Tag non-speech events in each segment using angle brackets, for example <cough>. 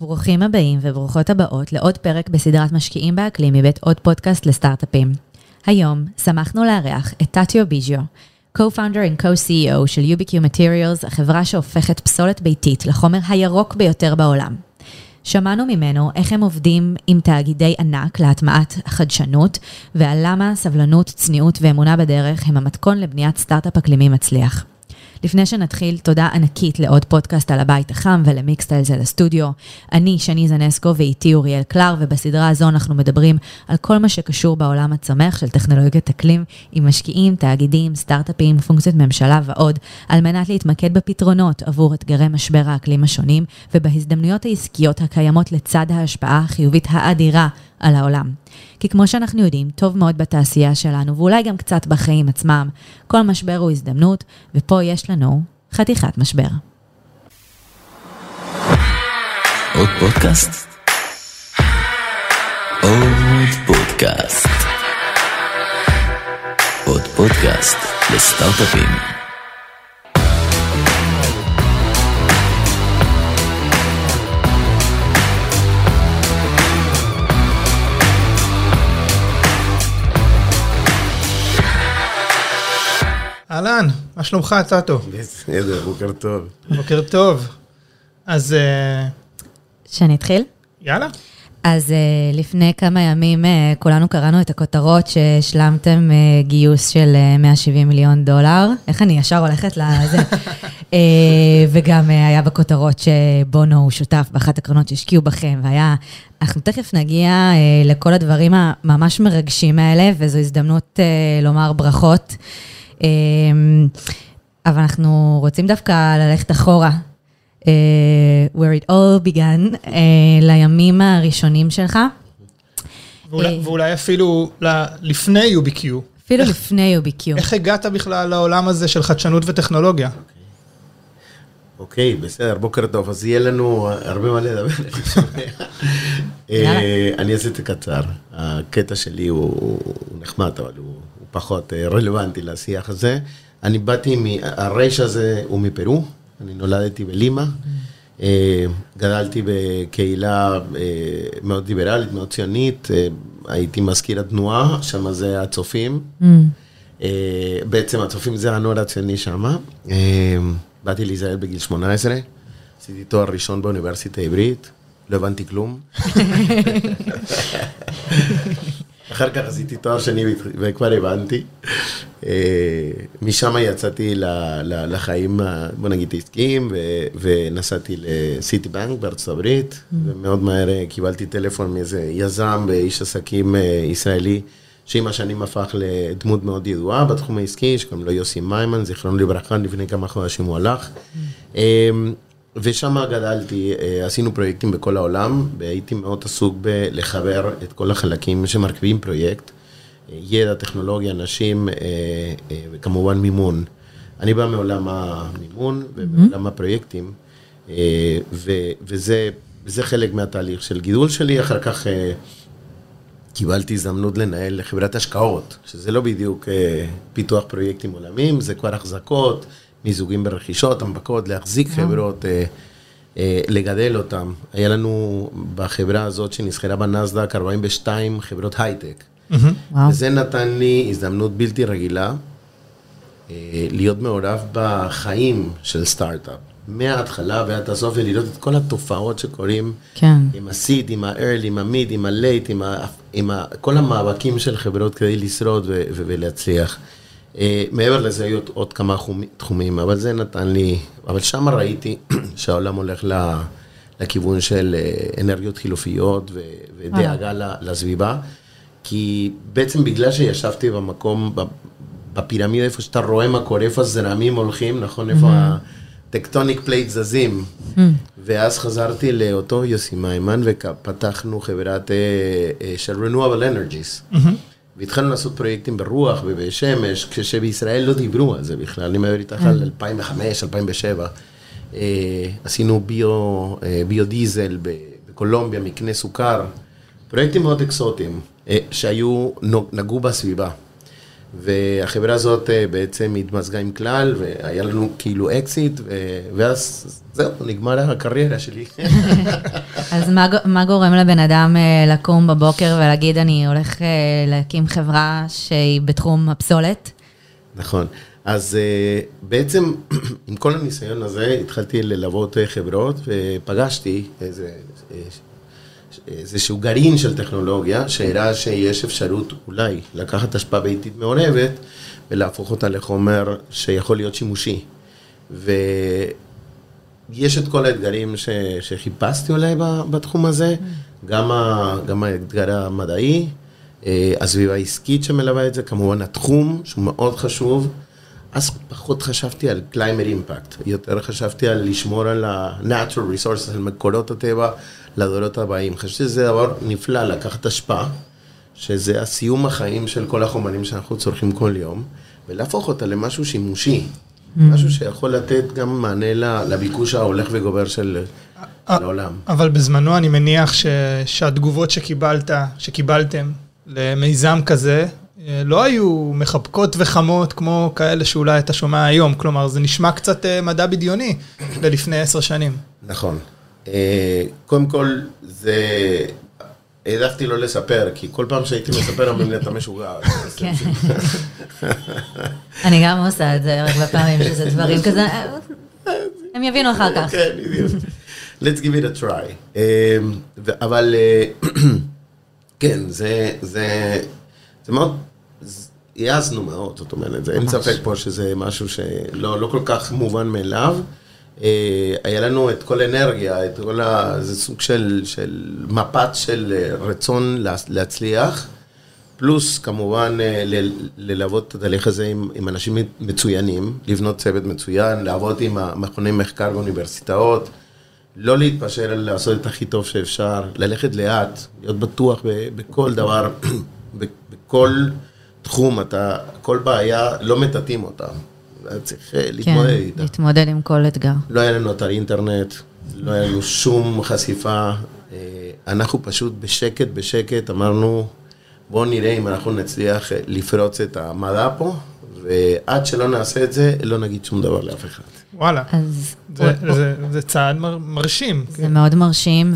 ברוכים הבאים וברוכות הבאות לעוד פרק בסדרת משקיעים באקלים מבית עוד פודקאסט לסטארט-אפים. היום שמחנו לארח את טאטו ביג'יו, co-founder and co-CEO של UBQ Materials, החברה שהופכת פסולת ביתית לחומר הירוק ביותר בעולם. שמענו ממנו איך הם עובדים עם תאגידי ענק להטמעת חדשנות, ועל למה סבלנות, צניעות ואמונה בדרך הם המתכון לבניית סטארט-אפ אקלימי מצליח. לפני שנתחיל, תודה ענקית לעוד פודקאסט על הבית החם ולמיקסטיילס על הסטודיו. אני שני זנסקו ואיתי אוריאל קלר, ובסדרה הזו אנחנו מדברים על כל מה שקשור בעולם הצומח של טכנולוגיית אקלים, עם משקיעים, תאגידים, סטארט-אפים, פונקציות ממשלה ועוד, על מנת להתמקד בפתרונות עבור אתגרי משבר האקלים השונים, ובהזדמנויות העסקיות הקיימות לצד ההשפעה החיובית האדירה על העולם. כי כמו שאנחנו יודעים, טוב מאוד בתעשייה שלנו, ואולי גם קצת בחיים עצמם, כל משבר הוא הזדמנות, ופה יש לנו חתיכת משבר. עוד פודקאסט? עוד פודקאסט. עוד פודקאסט לסטארט-אפים. אהלן, מה שלומך, טאטו? בסדר, בוקר טוב. בוקר טוב. אז אה, שאני אתחיל? יאללה. אז uh, לפני כמה ימים uh, כולנו קראנו את הכותרות שהשלמתם גיוס של uh, 170 מיליון דולר. איך אני ישר הולכת לזה? <laughs> וגם היה בכותרות שבונו הוא שותף באחת הקרנות שהשקיעו בכם, והיה... אנחנו תכף נגיע לכל הדברים הממש מרגשים האלה, וזו הזדמנות לומר ברכות. Uh, אבל אנחנו רוצים דווקא ללכת אחורה uh, where it all began, uh, לימים הראשונים שלך. ואולי, אה. ואולי אפילו ל- לפני UBQ. אפילו איך- לפני UBQ. איך הגעת בכלל לעולם הזה של חדשנות וטכנולוגיה? אוקיי, בסדר, בוקר טוב. אז יהיה לנו הרבה מה לדבר, אני שומע. אני אעשה את זה קצר. הקטע שלי הוא הוא נחמד, אבל הוא פחות אה, רלוונטי לשיח הזה. אני באתי, הרייש הזה הוא מפרו, אני נולדתי בלימה. אה, גדלתי בקהילה אה, מאוד ליברלית, מאוד ציונית, הייתי מזכיר התנועה, שם זה הצופים. אה, בעצם הצופים זה הנוער הציוני שם. באתי לישראל בגיל 18, עשיתי תואר ראשון באוניברסיטה העברית, לא הבנתי כלום. <laughs> אחר כך עשיתי תואר שני וכבר הבנתי. אה, משם יצאתי לחיים, בוא נגיד, עסקיים, ונסעתי לסיטי בנק בארצות הברית, ומאוד מהר אה, קיבלתי טלפון מאיזה יזם ואיש עסקים אה, ישראלי, שעם השנים הפך לדמות מאוד ידועה בתחום העסקי, שקוראים לו יוסי מיימן, זיכרונו לברכה, לפני כמה חודשים הוא הלך. ושם גדלתי, אה, עשינו פרויקטים בכל העולם, והייתי מאוד עסוק בלחבר את כל החלקים שמרכיבים פרויקט, אה, ידע, טכנולוגיה, אנשים, אה, וכמובן מימון. אני בא מעולם המימון ומעולם הפרויקטים, אה, ו- וזה זה חלק מהתהליך של גידול שלי, אחר כך קיבלתי הזדמנות לנהל חברת השקעות, שזה לא בדיוק אה, פיתוח פרויקטים עולמיים, זה כבר החזקות, מיזוגים ברכישות, הנפקות, להחזיק חברות, אה, אה, לגדל אותם. היה לנו בחברה הזאת שנסחרה בנסדק 42 חברות הייטק. וואו. וזה נתן לי הזדמנות בלתי רגילה אה, להיות מעורב בחיים של סטארט-אפ. מההתחלה ועד הסוף, ולראות את כל התופעות שקורים כן. עם הסיד, עם ה-early, עם המיד, עם ה-late, עם, ה- עם ה- כל המאבקים של חברות כדי לשרוד ו- ו- ולהצליח. אה, מעבר לזה היו עוד- כמה חומ- תחומים, אבל זה נתן לי, אבל שם ראיתי <clears throat> שהעולם הולך ל- לכיוון של אה, אנרגיות חילופיות ו- ודאגה ל- לסביבה, כי בעצם בגלל שישבתי במקום, בפירמידה, איפה שאתה רואה מה קורה, איפה הזרמים הולכים, נכון? איפה ה tectonic plates זזים. ואז חזרתי לאותו יוסי מיימן ופתחנו חברת אה, אה, של Renewable Energies. והתחלנו לעשות פרויקטים ברוח ובשמש, כשבישראל לא דיברו על זה בכלל, אני מדבר איתך על 2005, 2007. אה, עשינו ביו, אה, ביודיזל בקולומביה, מקנה סוכר, פרויקטים מאוד אקסוטיים, אה, שהיו, נגעו בסביבה. והחברה הזאת אה, בעצם התמזגה עם כלל, והיה לנו כאילו אקזיט, ואז זהו, נגמר הקריירה שלי. <laughs> אז מה, מה גורם לבן אדם אה, לקום בבוקר ולהגיד, אני הולך אה, להקים חברה שהיא בתחום הפסולת? נכון. אז בעצם, <clears throat> עם כל הניסיון הזה, התחלתי ללוות חברות, ופגשתי איזה, איזשהו גרעין של טכנולוגיה, שהראה שיש אפשרות אולי לקחת אשפה ביתית מעורבת ולהפוך אותה לחומר שיכול להיות שימושי. ויש את כל האתגרים ש, שחיפשתי אולי בתחום הזה, גם, ה, גם האתגר המדעי, אה, הסביבה העסקית שמלווה את זה, כמובן התחום, שהוא מאוד חשוב. אז פחות חשבתי על climate impact, יותר חשבתי על לשמור על ה-natural resources, על מקורות הטבע לדורות הבאים. חשבתי שזה דבר נפלא, לקחת השפעה, שזה הסיום החיים של כל החומרים שאנחנו צורכים כל יום, ולהפוך אותה למשהו שימושי, משהו שיכול לתת גם מענה לביקוש ההולך וגובר של העולם. אבל בזמנו אני מניח ש... שהתגובות שקיבלת, שקיבלתם למיזם כזה, אה, לא היו מחבקות וחמות כמו כאלה שאולי אתה שומע היום. כלומר, זה נשמע קצת אה, מדע בדיוני <clears throat> ללפני עשר שנים. נכון. אה, קודם כל, זה... העדפתי לא לספר, כי כל פעם שהייתי מספר, אומרים לי, אתה משוגע. <laughs> כן. אני גם עושה את זה הרבה פעמים, שזה <laughs> דברים כזה, אה, הם יבינו אחר כך. כן, בדיוק. Let's give it a try. אה, אבל <clears throat> כן, זה, זה, זה מאוד, העזנו מאוד, זאת אומרת, אין. ספק פה שזה משהו שלא לא כל כך מובן מאליו. אה, היה לנו את כל האנרגיה, את כל ה... זה סוג של, של מפת של אה, רצון לה- להצליח. פלוס כמובן אה, ללוות את התהליך הזה עם, עם אנשים מצוינים, לבנות צוות מצוין, לעבוד עם המכוני מחקר באוניברסיטאות, לא להתפשר לעשות את הכי טוב שאפשר, ללכת לאט, להיות בטוח בכל דבר, <clears throat> בכל תחום, אתה, כל בעיה, לא מטאטאים אותה, אתה צריך אה, להתמודד כן, איתה. להתמודד עם כל אתגר. לא היה לנו אתר אינטרנט, לא היה לנו שום חשיפה. אה, אנחנו פשוט בשקט, בשקט אמרנו, בואו נראה אם אנחנו נצליח אה, לפרוץ את המדע פה, ועד שלא נעשה את זה, לא נגיד שום דבר לאף אחד. וואלה. אז זה, זה, זה צעד מר, מרשים. זה מאוד מרשים,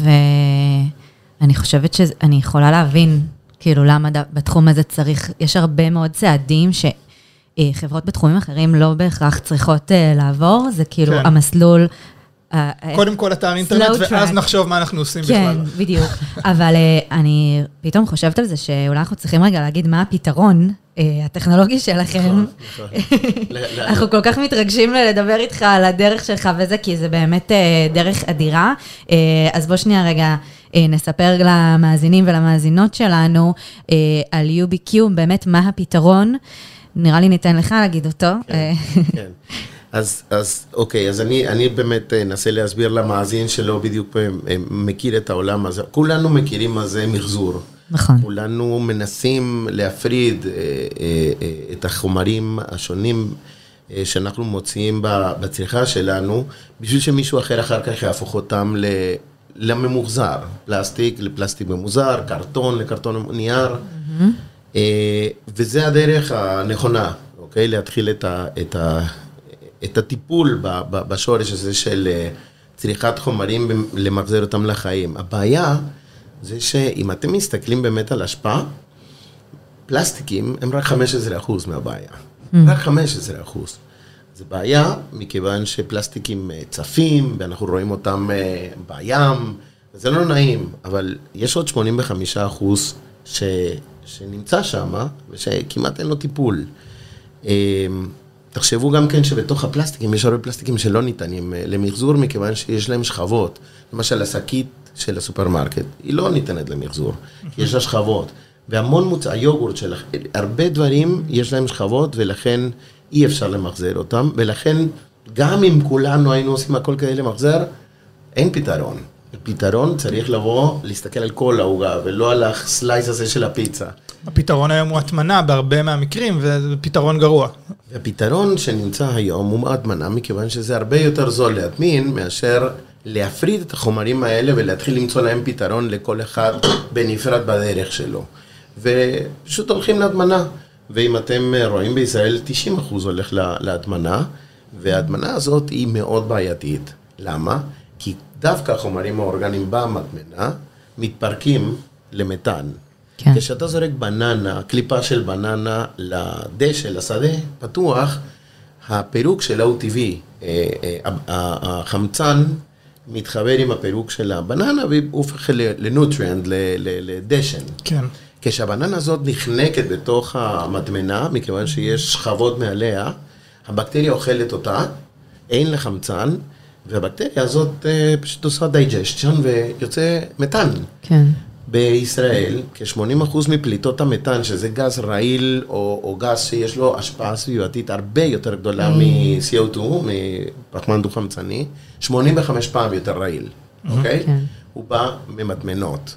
ואני חושבת שאני יכולה להבין, כאילו, למה בתחום הזה צריך, יש הרבה מאוד צעדים שחברות בתחומים אחרים לא בהכרח צריכות אה, לעבור, זה כאילו כן. המסלול... אה, אה, קודם כל אתר אינטרנט, ואז. נחשוב מה אנחנו עושים כן, בכלל. בדיוק. <laughs> אבל אה, אני פתאום חושבת על זה שאולי אנחנו צריכים רגע להגיד מה הפתרון אה, הטכנולוגי שלכם. נכון. <laughs> ל- אנחנו כל כך מתרגשים לדבר איתך על הדרך שלך וזה, כי זה באמת אה, דרך אדירה. אה, אז בוא שנייה רגע אה, נספר למאזינים ולמאזינות שלנו אה, על UBQ, באמת מה הפתרון. נראה לי ניתן לך להגיד אותו. אה, כן. אז, אז אוקיי, אז אני, אני באמת אה, אנסה להסביר למאזין שלא בדיוק אה, מכיר את העולם הזה. כולנו מכירים מה זה מחזור. נכון. כולנו מנסים להפריד אה, אה, אה, את החומרים השונים אה, שאנחנו מוציאים בצריכה שלנו, בשביל שמישהו אחר אחר כך יהפוך אותם ל... לממוחזר, פלסטיק לפלסטיק ממוחזר, קרטון לקרטון נייר, אה, וזה הדרך הנכונה, אוקיי? להתחיל את, ה, את, ה, את הטיפול ב, ב, בשורש הזה של אה, צריכת חומרים למחזר אותם לחיים. הבעיה זה שאם אתם מסתכלים באמת על השפעה, פלסטיקים הם רק 15% מהבעיה. רק 15%. זה בעיה מכיוון שפלסטיקים אה, צפים, ואנחנו רואים אותם אה, בים, זה לא נעים, אבל יש עוד 85 אחוז ש, שנמצא שם, ושכמעט אין לו טיפול. אה, תחשבו גם כן שבתוך הפלסטיקים, יש הרבה פלסטיקים שלא ניתנים אה, למחזור, מכיוון שיש להם שכבות. למשל, השקית של הסופרמרקט, היא לא ניתנת למחזור, כי יש לה שכבות. והמון מוצא, היוגורט שלך, הרבה דברים יש להם שכבות, ולכן אי אפשר למחזר אותם, ולכן גם אם כולנו היינו עושים הכל כדי למחזר, אין פתרון. פתרון צריך לבוא, להסתכל על כל העוגה, ולא על הסלייס הזה של הפיצה. הפתרון היום הוא הטמנה בהרבה מהמקרים, וזה פתרון גרוע. והפתרון שנמצא היום הוא הטמנה, מכיוון שזה הרבה יותר זול להטמין מאשר להפריד את החומרים האלה ולהתחיל למצוא להם פתרון לכל אחד בנפרד בדרך שלו. ופשוט הולכים להטמנה. ואם אתם רואים בישראל, 90% הולך לה- להטמנה, וההטמנה הזאת היא מאוד בעייתית. למה? כי דווקא החומרים האורגניים במטמנה מתפרקים למתאן. כן. כשאתה זורק בננה, קליפה של בננה לדשא, לשדה פתוח, הפירוק שלה הוא טבעי. אה, אה, החמצן מתחבר עם הפירוק של הבננה והוא הופך ל- לנוטריאנט, ל- ל- לדשן. כן. כשהבננה הזאת נחנקת בתוך המטמנה, מכיוון שיש שכבות מעליה, הבקטריה אוכלת אותה, אין לה חמצן, והבקטריה הזאת אה, פשוט עושה דייג'שטיון ויוצא מתאן. כן. בישראל, כ-80% מפליטות המתאן, שזה גז רעיל או, או גז שיש לו השפעה סביבתית הרבה יותר גדולה מ-CO2, מפחמן דו-חמצני, 85 פעם יותר רעיל, אוקיי? כן. הוא בא ממטמנות.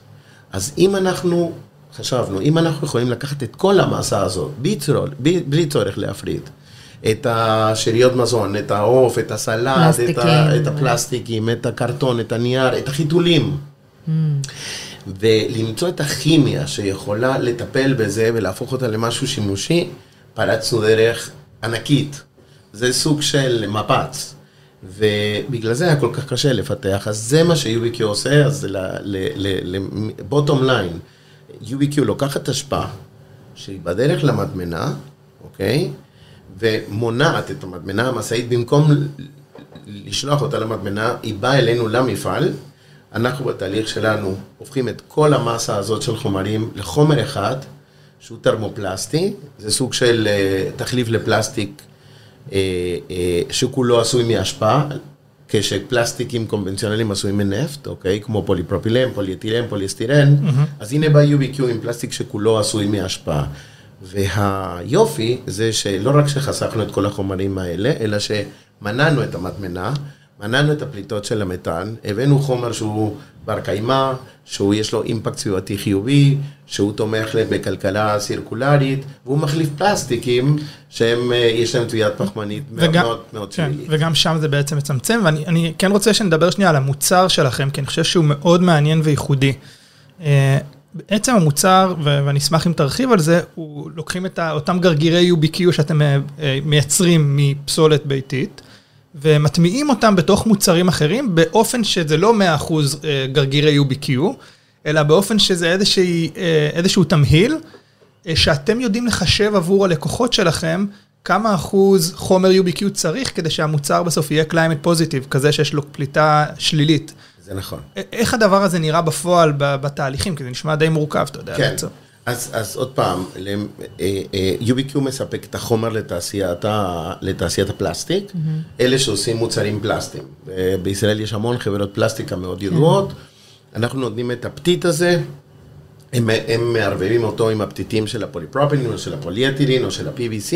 אז אם אנחנו, חשבנו, אם אנחנו יכולים לקחת את כל המסה הזאת, בלי צורך להפריד, את השאריות מזון, את העוף, את הסלט, את. ה, את הפלסטיקים, את הקרטון, את הנייר, את החיתולים. ולמצוא את הכימיה שיכולה לטפל בזה ולהפוך אותה למשהו שימושי, פרצנו דרך ענקית. זה סוג של מפץ. ובגלל זה היה כל כך קשה לפתח, אז זה מה ש-UBQ עושה, אז לבוטום ליין, UBQ לוקחת השפעה שהיא בדרך למדמנה, אוקיי? ומונעת את המדמנה, המשאית במקום לשלוח אותה למדמנה, היא באה אלינו למפעל, אנחנו בתהליך שלנו הופכים את כל המסה הזאת של חומרים לחומר אחד, שהוא טרמופלסטי, זה סוג של אה, תחליף לפלסטיק אה, אה, שכולו עשוי מהשפעה, כשפלסטיקים קונבנציונליים עשויים מנפט, אוקיי? כמו פוליפרופילן, פוליאתילן, פוליאסטירן, אז הנה בא UBQ עם פלסטיק שכולו עשוי מהשפעה. והיופי זה שלא רק שחסכנו את כל החומרים האלה, אלא שמנענו את המטמנה, מנענו את הפליטות של המתאן, הבאנו חומר שהוא בר קיימא, שהוא יש לו אימפקט סביבתי חיובי, שהוא תומך בכלכלה סירקולרית, והוא מחליף פלסטיקים שהם, אה, יש להם תביעת פחמנית וגם- מאוד מאוד כן, שלילית. וגם שם זה בעצם מצמצם, ואני אני כן רוצה שנדבר שנייה על המוצר שלכם, כי אני חושב שהוא מאוד מעניין וייחודי. בעצם המוצר, ואני אשמח אם תרחיב על זה, הוא לוקחים את אותם גרגירי UBQ שאתם אה, אה, מייצרים מפסולת ביתית, ומטמיעים אותם בתוך מוצרים אחרים, באופן שזה לא 100% אה, גרגירי UBQ, אלא באופן שזה איזושהי, אה, איזשהו תמהיל, שאתם יודעים לחשב עבור הלקוחות שלכם כמה אחוז חומר UBQ צריך כדי שהמוצר בסוף יהיה climate positive, כזה שיש לו פליטה שלילית. זה נכון. איך הדבר הזה נראה בפועל בתהליכים? כי זה נשמע די מורכב, אתה יודע. כן. אז, אז עוד פעם, למ- אה, אה, UBQ מספק את החומר לתעשיית, ה, לתעשיית הפלסטיק, אלה שעושים מוצרים פלסטיים. אה, בישראל יש המון חברות פלסטיקה מאוד ידועות, אנחנו נותנים את הפתית הזה, הם, הם מערבבים אותו עם הפתיתים של הפוליפרופילין או של הפוליאתילין או של ה-PVC,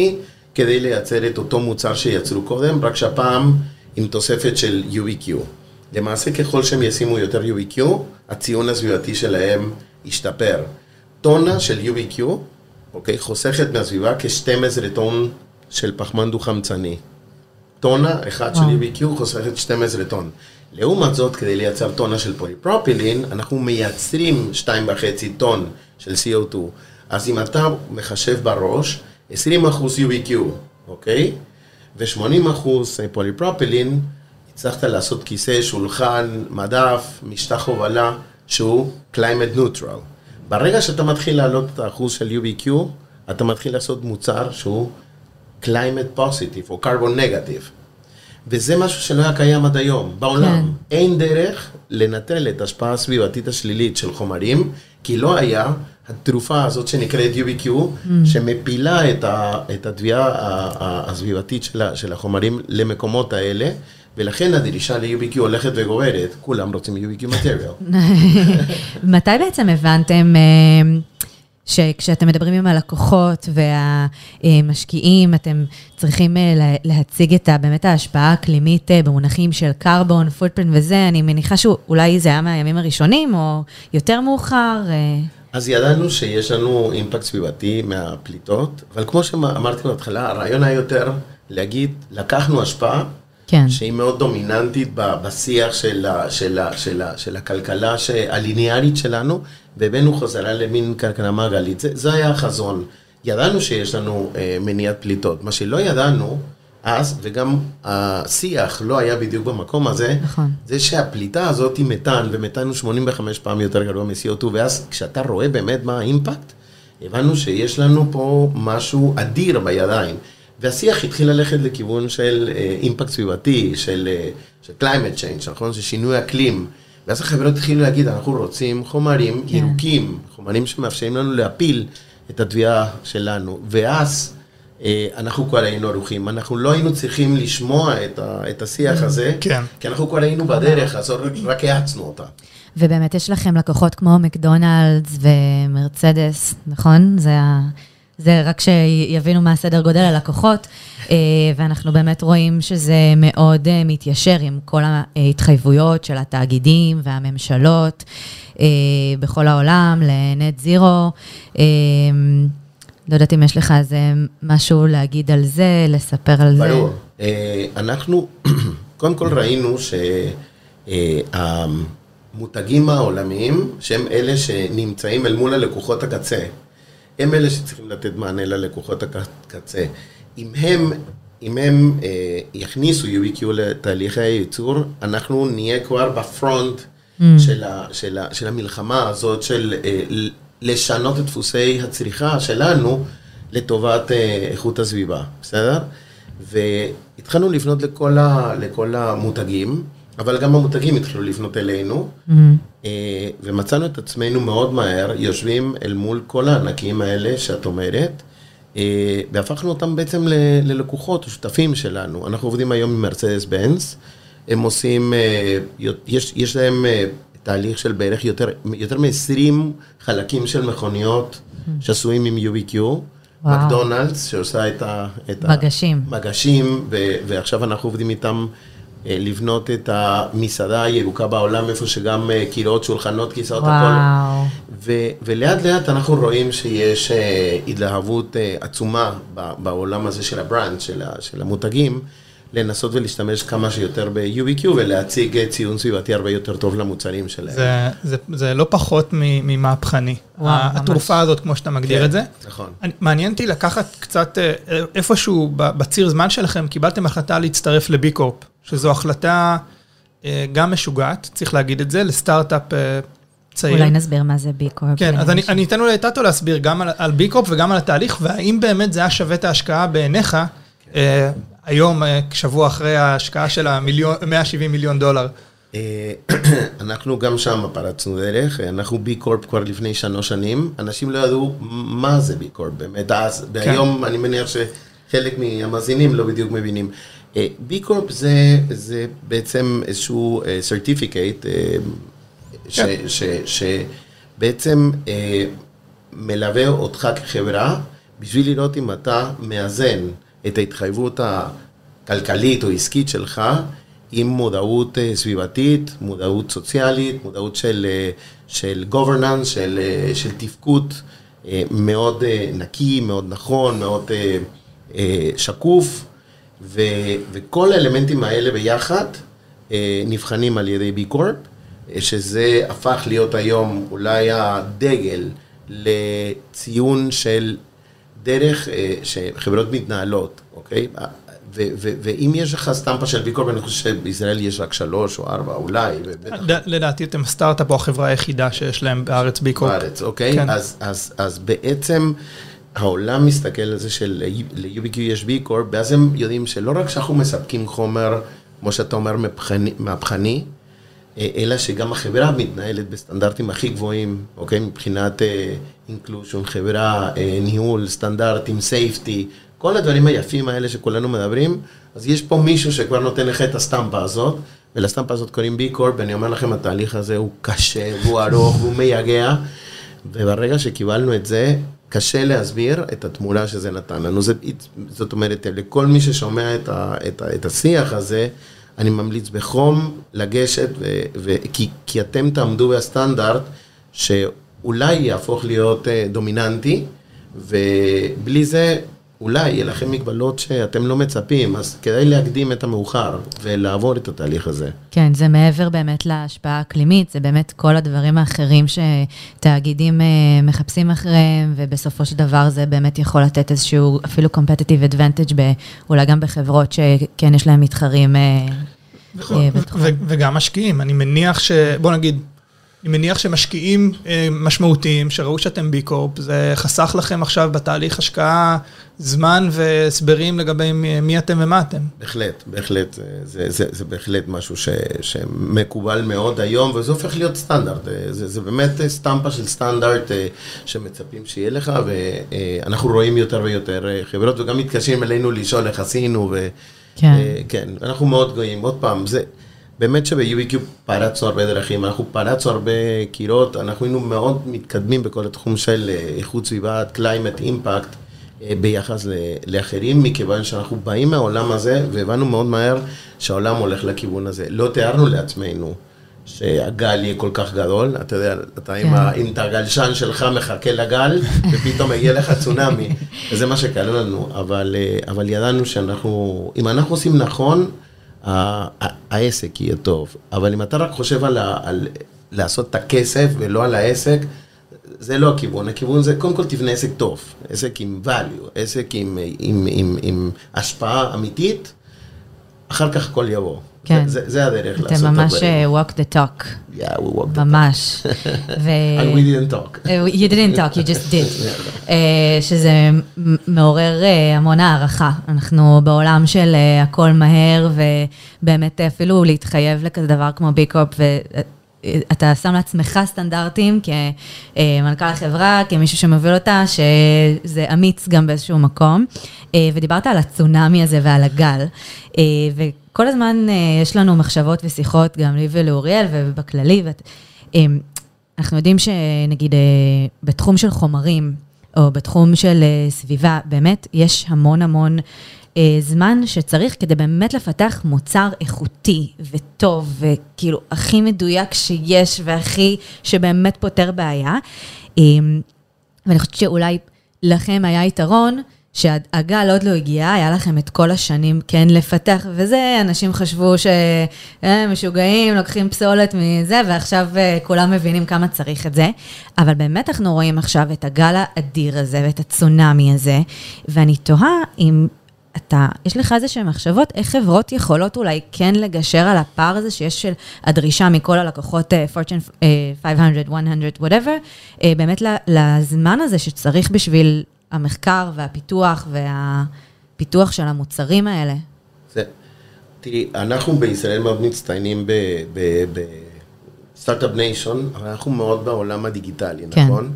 כדי לייצר את אותו מוצר שיצרו קודם, רק שהפעם עם תוספת של UBQ. למעשה ככל שהם ישימו יותר UBQ, הציון הסביבתי שלהם ישתפר. טונה של UBQ, אוקיי, חוסכת מהסביבה כ-12 טון של פחמן דו-חמצני. טונה אחת של. UBQ חוסכת 12 טון. לעומת זאת, כדי לייצר טונה של פוליפרופילין, אנחנו מייצרים 2.5 טון של CO2. אז אם אתה מחשב בראש, 20 אחוז UBQ, אוקיי? ו-80 אחוז פוליפרופילין, הצלחת לעשות כיסא, שולחן, מדף, משטח הובלה, שהוא climate neutral. ברגע שאתה מתחיל להעלות את האחוז של UBQ, אתה מתחיל לעשות מוצר שהוא climate positive או carbon negative. וזה משהו שלא היה קיים עד היום, בעולם. כן. אין דרך לנטרל את ההשפעה הסביבתית השלילית של חומרים, כי לא היה התרופה הזאת שנקראת UBQ, Mm. שמפילה את, ה, את התביעה הסביבתית של החומרים למקומות האלה, ולכן הדרישה ל-UBQ הולכת וגוברת, כולם רוצים UBQ material. <laughs> מתי בעצם הבנתם אה, שכשאתם מדברים עם הלקוחות והמשקיעים, אתם צריכים אה, לה- להציג את באמת ההשפעה האקלימית אה, במונחים של קרבון, פוטפרינט וזה, אני מניחה שאולי זה היה מהימים הראשונים או יותר מאוחר. אז ידענו שיש לנו אימפקט סביבתי מהפליטות, אבל כמו שאמרתי בהתחלה, הרעיון היה יותר להגיד, לקחנו השפעה כן, שהיא מאוד דומיננטית בשיח של, ה, של, ה, של, ה, של הכלכלה הליניארית שלנו, והבאנו חזרה למין כלכלה מעגלית. זה, זה היה החזון. ידענו שיש לנו אה, מניעת פליטות. מה שלא ידענו, אז, וגם השיח לא היה בדיוק במקום הזה, נכון. זה שהפליטה הזאת היא מתאן, ומתאן הוא 85 פעם יותר גרוע מ-CO2, ואז כשאתה רואה באמת מה האימפקט, הבנו שיש לנו פה משהו אדיר בידיים. והשיח התחיל ללכת לכיוון של אה, אימפקט סביבתי, של, אה, של climate change, נכון? של שינוי אקלים. ואז החברות התחילו להגיד, אנחנו רוצים חומרים כן. ירוקים, חומרים שמאפשרים לנו להפיל את התביעה שלנו. ואז אה, אנחנו כבר היינו ערוכים, אנחנו לא היינו צריכים לשמוע את, ה, את השיח הזה, כן. כי אנחנו כבר היינו בדרך, אז רק האצנו אותה. ובאמת יש לכם לקוחות כמו מקדונלדס ומרצדס, נכון? זה, ה... זה רק שיבינו מה הסדר גודל הלקוחות, אה, ואנחנו באמת רואים שזה מאוד אה, מתיישר עם כל ההתחייבויות של התאגידים והממשלות אה, בכל העולם לנט זירו. לא יודעת אם יש לך איזה משהו להגיד על זה, לספר על זה. ברור. אנחנו, <clears throat> קודם כל ראינו שהמותגים העולמיים, שהם אלה שנמצאים אל מול הלקוחות הקצה, הם אלה שצריכים לתת מענה ללקוחות הקצה. אם הם, אם הם אה, יכניסו UBQ לתהליכי הייצור, אנחנו נהיה כבר בפרונט mm. של, ה, של, ה, של המלחמה הזאת של אה, לשנות את דפוסי הצריכה שלנו לטובת אה, איכות הסביבה, בסדר? והתחלנו לפנות לכל, ה, לכל המותגים, אבל גם המותגים התחילו לפנות אלינו, mm-hmm. אה, ומצאנו את עצמנו מאוד מהר יושבים אל מול כל הענקים האלה שאת אומרת, אה, והפכנו אותם בעצם ל- ללקוחות או שותפים שלנו. אנחנו עובדים היום עם מרצדס בנס, הם עושים, אה, יש, יש להם תהליך של בערך יותר, יותר מ-20 חלקים של מכוניות שעשויים עם UBQ. מקדונלדס שעושה את ה... את מגשים. מגשים, ו- ועכשיו אנחנו עובדים איתם לבנות את המסעדה הירוקה בעולם, איפה שגם אה, קירות, שולחנות, כיסאות, הכל. וואו. ו- ולאט לאט אנחנו רואים שיש אה, התלהבות אה, עצומה בעולם הזה של הברנד, של, של המותגים, לנסות ולהשתמש כמה שיותר ב-UBQ ולהציג ציון סביבתי הרבה יותר טוב למוצרים שלהם. זה, זה, זה לא פחות מ- ממהפכני. וואו, ממש. התרופה הזאת, כמו שאתה מגדיר כן, את זה. נכון. אני- מעניין אותי לקחת קצת, אה, איפשהו ב- בציר זמן שלכם, קיבלתם החלטה להצטרף לבי קורפ, שזו החלטה אה, גם משוגעת, צריך להגיד את זה, לסטארט-אפ אה, צעיר. אולי נסביר מה זה בי קורפ. כן, אז אני, אני אתן אולי טאטו להסביר גם על, על בי קורפ וגם על התהליך, והאם באמת זה היה שווה את ההשקעה בעיניך, אה, היום, אה, שבוע אחרי ההשקעה של המיליון, 170 מיליון דולר. אה, <clears throat> אנחנו גם שם פרצנו דרך, אנחנו בי קורפ כבר לפני שלוש שנים, אנשים לא ידעו מה זה בי קורפ באמת אז, והיום אני מניח שחלק מהמאזינים לא בדיוק מבינים. בי קורפ זה, זה בעצם איזשהו סרטיפיקט, כן. שבעצם אה, מלווה אותך כחברה בשביל לראות אם אתה מאזן את ההתחייבות הכלכלית או עסקית שלך עם מודעות אה, סביבתית, מודעות סוציאלית, מודעות של, אה, של governance, של, אה, של תפקוד מאוד נקי, מאוד נכון, מאוד שקוף, ו, וכל האלמנטים האלה ביחד נבחנים על ידי בי קורפ, שזה הפך להיות היום אולי הדגל לציון של דרך אה, שחברות מתנהלות, אוקיי? ו- ו- ואם יש לך סטמפה של בי קורפ, אני חושב שבישראל יש רק שלוש או ארבע, אולי, ובטח לדעתי אתם סטארט-אפ או החברה היחידה שיש להם בארץ בי קורפ. בארץ, אוקיי? כן. אז, אז, אז בעצם העולם מסתכל על זה של-UBQ יש B Corp, ואז הם יודעים שלא רק שאנחנו מספקים חומר, כמו שאתה אומר, מהפכני, אלא שגם החברה מתנהלת בסטנדרטים הכי גבוהים, אוקיי? מבחינת inclusion, חברה, אה, ניהול, סטנדרטים, safety, כל הדברים היפים האלה שכולנו מדברים, אז יש פה מישהו שכבר נותן לך את הסטמפה הזאת, ולסטמפה הזאת קוראים B Corp, ואני אומר לכם, התהליך הזה הוא קשה, והוא ארוך, והוא מייגע, וברגע שקיבלנו את זה, קשה להסביר את התמונה שזה נתן לנו. זאת אומרת, לכל מי ששומע את, ה, את, ה, את השיח הזה, אני ממליץ בחום לגשת, ו, ו, כי, כי אתם תעמדו בסטנדרט שאולי יהפוך להיות אה, דומיננטי, ובלי זה אולי יהיה לכם מגבלות שאתם לא מצפים, אז כדאי להקדים את המאוחר ולעבור את התהליך הזה. כן, זה מעבר באמת להשפעה האקלימית, זה באמת כל הדברים האחרים שתאגידים אה, מחפשים אחריהם, ובסופו של דבר זה באמת יכול לתת איזשהו אפילו competitive advantage, ב- אולי גם בחברות שכן יש להם מתחרים. אה, אה, בתחום. ו- וגם משקיעים, אני מניח ש... בוא נגיד, אני מניח שמשקיעים אה, משמעותיים, שראו שאתם בי קורפ, זה חסך לכם עכשיו בתהליך השקעה זמן והסברים לגבי מי, אתם ומה אתם. בהחלט, בהחלט, זה, זה, זה, זה בהחלט משהו ש, שמקובל מאוד היום, וזה הופך להיות סטנדרט. אה, זה, זה באמת סטמפה של סטנדרט אה, שמצפים שיהיה לך, ואנחנו רואים יותר ויותר אה, חברות, וגם מתקשרים אלינו לשאול איך עשינו, ו... כן. אה, כן, אנחנו מאוד גאים. עוד פעם, זה... באמת שב-UBQ פרצנו הרבה דרכים, אנחנו פרצנו הרבה קירות, אנחנו היינו מאוד מתקדמים בכל התחום של אה, איכות סביבה, climate impact, אה, ביחס לאחרים, מכיוון שאנחנו באים מהעולם הזה, והבנו מאוד מהר שהעולם הולך לכיוון הזה. לא תיארנו לעצמנו שהגל יהיה כל כך גדול, אתה יודע, אתה עם, כן. ה- עם את הגלשן שלך מחכה לגל, <laughs> ופתאום מגיע לך צונאמי, וזה מה שקרה לנו, אבל, אה, אבל ידענו שאנחנו, אם אנחנו עושים נכון, העסק יהיה טוב, אבל אם אתה רק חושב על, ה- על לעשות את הכסף ולא על העסק, זה לא הכיוון, הכיוון זה קודם כל תבנה עסק טוב, עסק עם value, עסק עם, עם, עם, עם השפעה אמיתית, אחר כך הכל יבוא. כן. זה, זה, זה הדרך לעשות את אתם ממש הדברים. אה, walk the talk, Yeah, we walked the ממש. <laughs> ו... And we didn't talk. אה, You didn't talk, you just did. <laughs> אה, שזה מעורר אה, המון הערכה. אנחנו בעולם של אה, הכל מהר, ובאמת אפילו להתחייב לכזה דבר כמו בי ואתה שם לעצמך סטנדרטים כמנכ"ל החברה, כמישהו שמוביל אותה, שזה אמיץ גם באיזשהו מקום. אה, ודיברת על הצונאמי הזה ועל הגל. אה, וכל הזמן אה, יש לנו מחשבות ושיחות, גם לי ולאוריאל ובכללי. ואת- אנחנו יודעים שנגיד בתחום של חומרים, או בתחום של סביבה, באמת יש המון המון זמן שצריך כדי באמת לפתח מוצר איכותי וטוב, וכאילו הכי מדויק שיש, והכי שבאמת פותר בעיה. אה, ואני חושבת שאולי לכם היה יתרון, שהגל עוד לא הגיע, היה לכם את כל השנים כן לפתח, וזה, אנשים חשבו שהם משוגעים, לוקחים פסולת מזה, ועכשיו אה, כולם מבינים כמה צריך את זה. אבל באמת אנחנו רואים עכשיו את הגל האדיר הזה ואת הצונאמי הזה, ואני תוהה אם אתה, יש לך איזה שהן מחשבות, איך חברות יכולות אולי כן לגשר על הפער הזה שיש של הדרישה מכל הלקוחות אה, Fortune אה, 500, 100, whatever, אה, באמת לזמן הזה שצריך בשביל המחקר והפיתוח והפיתוח של המוצרים האלה. זה, תראי, אנחנו בישראל מאוד מצטיינים בסטארט-אפ ניישון, אבל אנחנו מאוד בעולם הדיגיטלי, כן. נכון?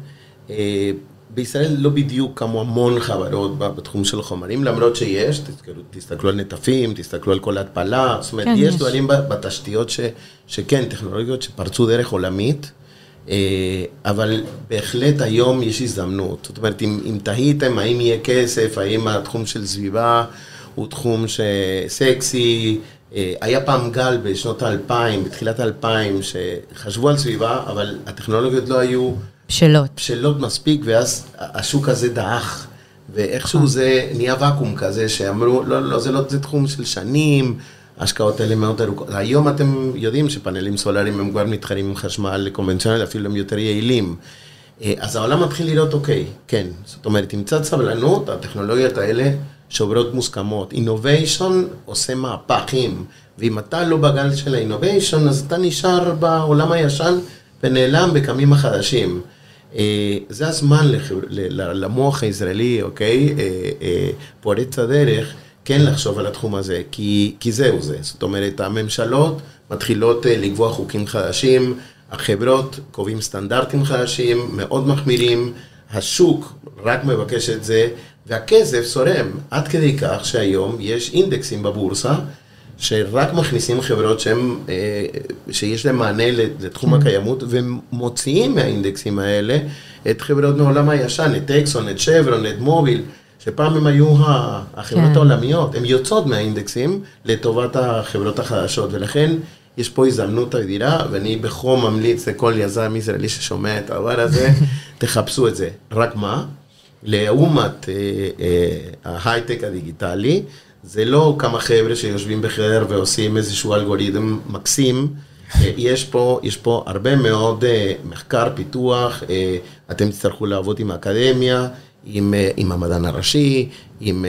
בישראל לא בדיוק קמו המון חברות בתחום של חומרים, למרות שיש, תסתכלו, תסתכלו על נטפים, תסתכלו על כל ההתפלה, זאת אומרת, כן, יש. דברים בתשתיות ש, שכן, טכנולוגיות שפרצו דרך עולמית, אה, אבל בהחלט היום יש הזדמנות. זאת אומרת, אם, אם תהיתם האם יהיה כסף, האם התחום של סביבה הוא תחום שסקסי, אה, היה פעם גל בשנות האלפיים, בתחילת האלפיים, שחשבו על סביבה, אבל הטכנולוגיות לא היו בשלות. בשלות מספיק, ואז השוק הזה דעך. ואיכשהו זה נהיה ואקום כזה, שאמרו, לא, לא, זה לא, זה תחום של שנים, ההשקעות האלה מאוד ארוכות. היום אתם יודעים שפאנלים סולאריים הם כבר מתחרים עם חשמל קונבנציונלי, אפילו הם יותר יעילים. אה, אז העולם מתחיל לראות, אוקיי, כן, זאת אומרת, עם קצת סבלנות, הטכנולוגיות האלה שוברות מוסכמות. אינוביישן עושה מהפכים, ואם אתה לא בגל של האינוביישן, אז אתה נשאר בעולם הישן ונעלם בקמים החדשים. אה, זה הזמן למוח הישראלי, אוקיי, אה, אה, פורץ הדרך, כן לחשוב על התחום הזה, כי, כי זהו זה. זאת אומרת, הממשלות מתחילות לקבוע חוקים חדשים, החברות קובעים סטנדרטים חדשים, מאוד מחמירים, השוק רק מבקש את זה, והכסף זורם, עד כדי כך שהיום יש אינדקסים בבורסה, שרק מכניסים חברות שהם, אה, שיש להם מענה לתחום הקיימות, ומוציאים מהאינדקסים האלה את חברות מעולם הישן, את אקסון, את שברון, את מוביל, שפעם הם היו החברות כן. העולמיות, הן יוצאות מהאינדקסים לטובת החברות החדשות, ולכן יש פה הזדמנות אדירה, ואני בחום ממליץ לכל יזם ישראלי ששומע את הדבר הזה, <laughs> תחפשו את זה. רק מה? לעומת אה, אה, ההייטק הדיגיטלי, זה לא כמה חבר'ה שיושבים בחדר ועושים איזשהו אלגוריתם מקסים. אה, יש פה, יש פה הרבה מאוד אה, מחקר, פיתוח, אה, אתם תצטרכו לעבוד עם האקדמיה, עם, עם המדען הראשי, עם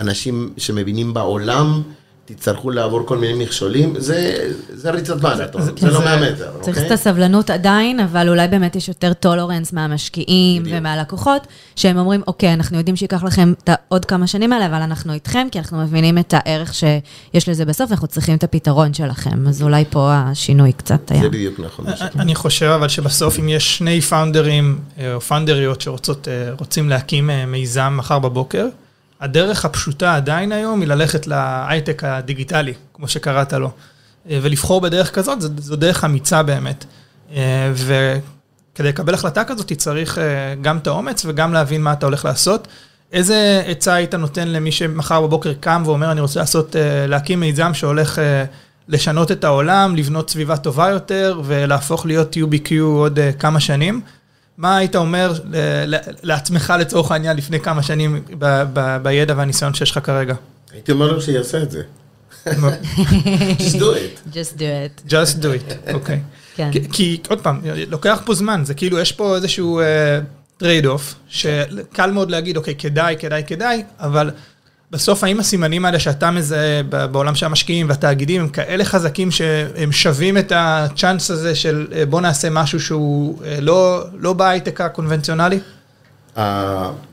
אנשים שמבינים בעולם, תצטרכו לעבור כל מיני מכשולים, זה, זה ריצת מרתון, זה, זה לא 100 מטר, צריך אוקיי? את הסבלנות עדיין, אבל אולי באמת יש יותר טולרנס מהמשקיעים בדיוק. ומהלקוחות, שהם אומרים, אוקיי, אנחנו יודעים שייקח לכם את עוד כמה שנים האלה, אבל אנחנו איתכם, כי אנחנו מבינים את הערך שיש לזה בסוף, אנחנו צריכים את הפתרון שלכם. אז אולי פה השינוי קצת היה. זה בדיוק נכון. מה שאתה אני חושב אבל שבסוף אם יש שני פאונדרים אה, או פאונדריות שרוצים להקים אה, מיזם מחר בבוקר, הדרך הפשוטה עדיין היום היא ללכת להייטק הדיגיטלי, כמו שקראת לו, אה, ולבחור בדרך כזאת, זו, זו דרך אמיצה באמת. אה, וכדי לקבל החלטה כזאת צריך אה, גם את האומץ וגם להבין מה אתה הולך לעשות. איזה עצה היית נותן למי שמחר בבוקר קם ואומר, אני רוצה לעשות, להקים מיזם שהולך לשנות את העולם, לבנות סביבה טובה יותר ולהפוך להיות UBQ עוד כמה שנים? מה היית אומר ל- ל- לעצמך לצורך העניין לפני כמה שנים ב- ב- בידע והניסיון שיש לך כרגע? הייתי אומר לו שיעשה את זה. <laughs> Just do it. Just do it. Just do it, אוקיי. כן. כי- כי עוד פעם, לוקח פה זמן, זה כאילו יש פה איזשהו trade-off, שקל מאוד להגיד, אוקיי, כדאי, כדאי, כדאי, אבל בסוף האם הסימנים האלה שאתה מזהה ב- בעולם של המשקיעים והתאגידים הם כאלה חזקים שהם שווים את הצ'אנס הזה של אה, בוא נעשה משהו שהוא אה, לא, לא בהייטק הקונבנציונלי?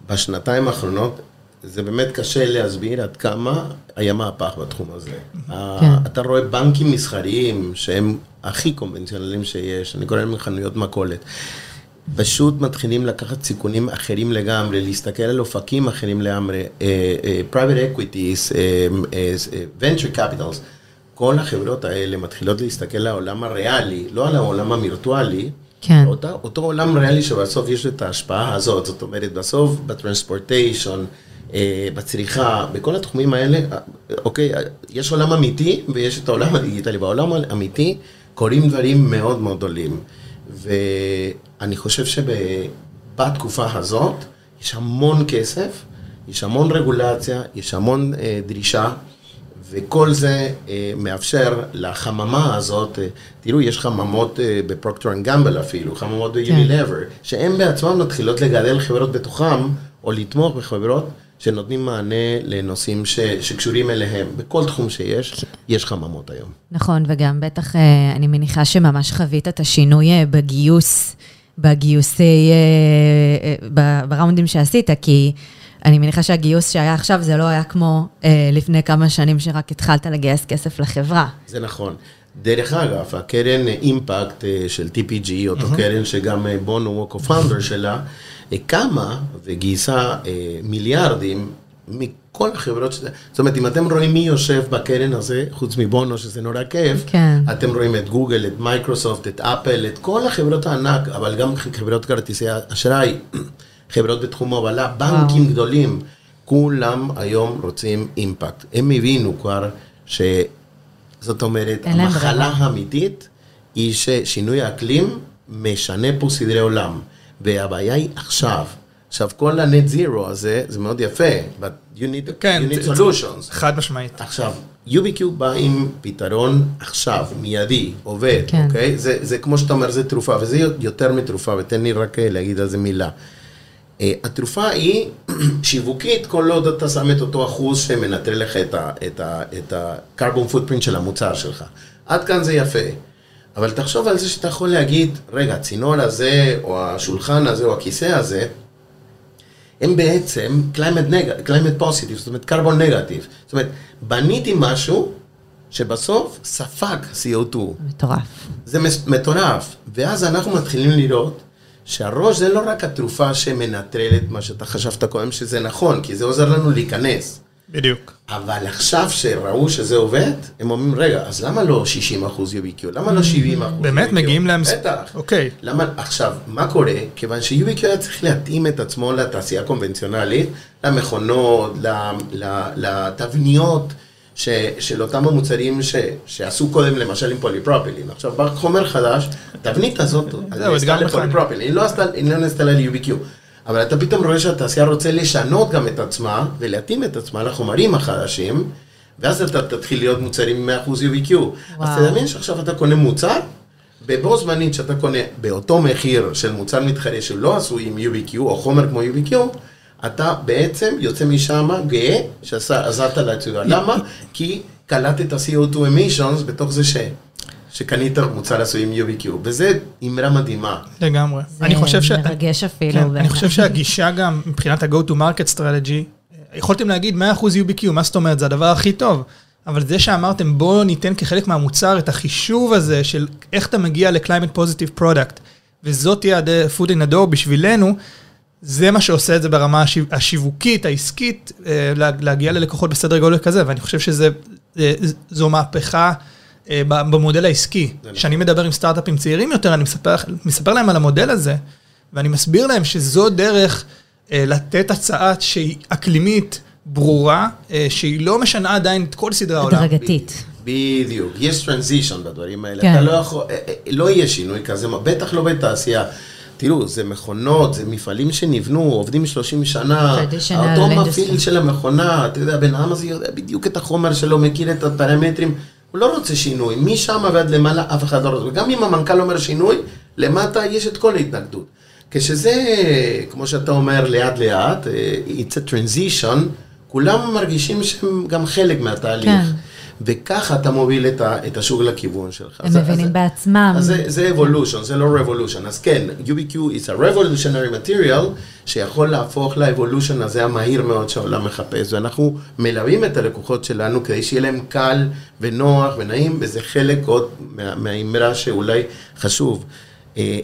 בשנתיים האחרונות, זה באמת קשה להסביר עד כמה היה מהפך בתחום הזה. אה, כן. אתה רואה בנקים מסחריים שהם הכי קונבנציונליים שיש, אני קורא להם חנויות מכולת. פשוט מתחילים לקחת סיכונים אחרים לגמרי, להסתכל על אופקים אחרים לגמרי, אה, אה, private equities, אה, אה, אה, venture capitals, כל החברות האלה מתחילות להסתכל על העולם הריאלי, לא על העולם המירטואלי, כן. אותה, אותו עולם ריאלי שבסוף יש את ההשפעה הזאת, זאת אומרת, בסוף בטרנספורטיישן, אה, בצריכה, בכל התחומים האלה, אוקיי, אה, יש עולם אמיתי ויש את העולם הדיגיטלי. בעולם האמיתי קורים דברים מאוד מאוד גדולים. ואני חושב שבתקופה הזאת יש המון כסף, יש המון רגולציה, יש המון אה, דרישה. וכל זה אה, מאפשר לחממה הזאת, אה, תראו, יש חממות אה, בפרוקטר אנד גמבל אפילו, חממות ביוניליבר, שהן בעצמן מתחילות לגדל חברות בתוכם, או לתמוך בחברות שנותנים מענה לנושאים ש, שקשורים אליהם. בכל תחום שיש, יש חממות היום. נכון, וגם בטח, אה, אני מניחה שממש חווית את השינוי אה, בגיוס, בגיוסי, אה, ב rounds־ים שעשית, כי אני מניחה שהגיוס שהיה עכשיו זה לא היה כמו אה, לפני כמה שנים שרק התחלת לגייס כסף לחברה. זה נכון. דרך אגב, הקרן אימפקט של TPG, אותו קרן שגם בונו הוא co-founder שלה, קמה וגייסה אה, מיליארדים מכל החברות, שזה- זאת אומרת, אם אתם רואים מי יושב בקרן הזה, חוץ מבונו, שזה נורא כיף, כן. אתם רואים את גוגל, את מייקרוסופט, את אפל, את כל החברות הענק, אבל גם חברות כרטיסי אשראי, <clears throat> חברות בתחום ההובלה, בנקים גדולים, כולם היום רוצים אימפקט. הם הבינו כבר ש... זאת אומרת, המחלה. האמיתית היא ששינוי האקלים משנה פה סדרי עולם, והבעיה היא עכשיו. עכשיו, כל הנט זירו הזה, זה מאוד יפה, but you need, כן, you need solutions. חד משמעית. עכשיו, UBQ בא עם פתרון עכשיו, מיידי, עובד, כן. אוקיי? זה, זה כמו שאתה אומר, זה תרופה, וזה יותר מתרופה, ותן לי רק אה, להגיד על זה מילה. Uh, התרופה היא <clears throat> שיווקית, כל עוד אתה שם את אותו אחוז שמנטרל לך את ה-carbon footprint של המוצר שלך. עד כאן זה יפה. אבל תחשוב על זה שאתה יכול להגיד, רגע, הצינור הזה, או השולחן הזה, או הכיסא הזה, הם בעצם climate, neg- climate positive, זאת אומרת carbon negative. זאת אומרת, בניתי משהו שבסוף ספג CO2. מטורף. זה מטורף. ואז אנחנו מתחילים לראות שהראש זה לא רק התרופה שמנטרלת מה שאתה חשבת קודם שזה נכון, כי זה עוזר לנו להיכנס. בדיוק. אבל עכשיו שראו שזה עובד, הם אומרים, רגע, אז למה לא 60 אחוז UBQ? למה לא 70 אחוז באמת מגיעים להם... בטח. אוקיי. למה, עכשיו, מה קורה? כיוון ש-UBQ היה צריך להתאים את עצמו לתעשייה הקונבנציונלית, למכונות, לתבניות ש, של אותם המוצרים ש, שעשו קודם, למשל עם פוליפרופילין. עכשיו, בא חומר חדש, התבנית הזאת, זהו, נעשתה. לפוליפרופילין, היא לא היא לא נעשתה ל-UBQ. אבל אתה פתאום רואה שהתעשייה רוצה לשנות גם את עצמה ולהתאים את עצמה לחומרים החדשים, ואז אתה תתחיל להיות מוצרים עם 100% UVQ. אז וואו. תדמיין שעכשיו אתה קונה מוצר, ובו זמנית שאתה קונה באותו מחיר של מוצר מתחרה שלא עשוי עם UVQ או חומר כמו UVQ, אתה בעצם יוצא משם גאה שעזרת לסביבה. למה? כי קלטת CO2 emissions בתוך זה ש... שקנית מוצר עשוי עם UVQ, וזה אמרה מדהימה. לגמרי. זה אני חושב ש... מרגש אפילו. כן, אני. חושב שהגישה גם, מבחינת ה-go to market strategy, יכולתם להגיד 100% UBQ, מה זאת אומרת? זה הדבר הכי טוב. אבל זה שאמרתם, בואו ניתן כחלק מהמוצר את החישוב הזה של איך אתה מגיע ל-climate positive product, וזאת תהיה ה-food in the door בשבילנו, זה מה שעושה את זה ברמה השיו- השיווקית, העסקית, אה, לה- להגיע ללקוחות בסדר גודל כזה, ואני חושב שזו מהפכה אה, ב- במודל העסקי. נכון. כשאני מדבר עם סטארט-אפים צעירים יותר, אני מספר, מספר להם על המודל הזה, ואני מסביר להם שזו דרך אה, לתת הצעה שהיא אקלימית, ברורה, אה, שהיא לא משנה עדיין את כל סדרי העולם. הדרגתית. בדיוק, יש טרנזישן בדברים האלה, כן. אתה לא יכול, אה, אה, לא יהיה שינוי כזה, בטח לא בתעשייה. תראו, זה מכונות, זה מפעלים שנבנו, עובדים 30 שנה, אותו. מפעיל של המכונה, אתה יודע, בן אדם הזה יודע בדיוק את החומר שלו, מכיר את הפרמטרים, הוא לא רוצה שינוי, משם ועד למעלה אף אחד לא רוצה, וגם אם המנכ"ל אומר שינוי, למטה יש את כל ההתנגדות. כשזה, כמו שאתה אומר, לאט לאט, אה, it's a transition, כולם מרגישים שהם גם חלק מהתהליך. כן. וככה אתה מוביל את, ה, את השוק לכיוון שלך. הם אז- מבינים אז- בעצמם. אז זה, זה evolution, זה לא revolution. אז כן, UBQ is a revolutionary material שיכול להפוך ל evolution הזה המהיר מאוד שהעולם מחפש, ואנחנו מלווים את הלקוחות שלנו כדי שיהיה להם קל ונוח ונעים, וזה חלק עוד מה, מהאמירה שאולי חשוב. אה,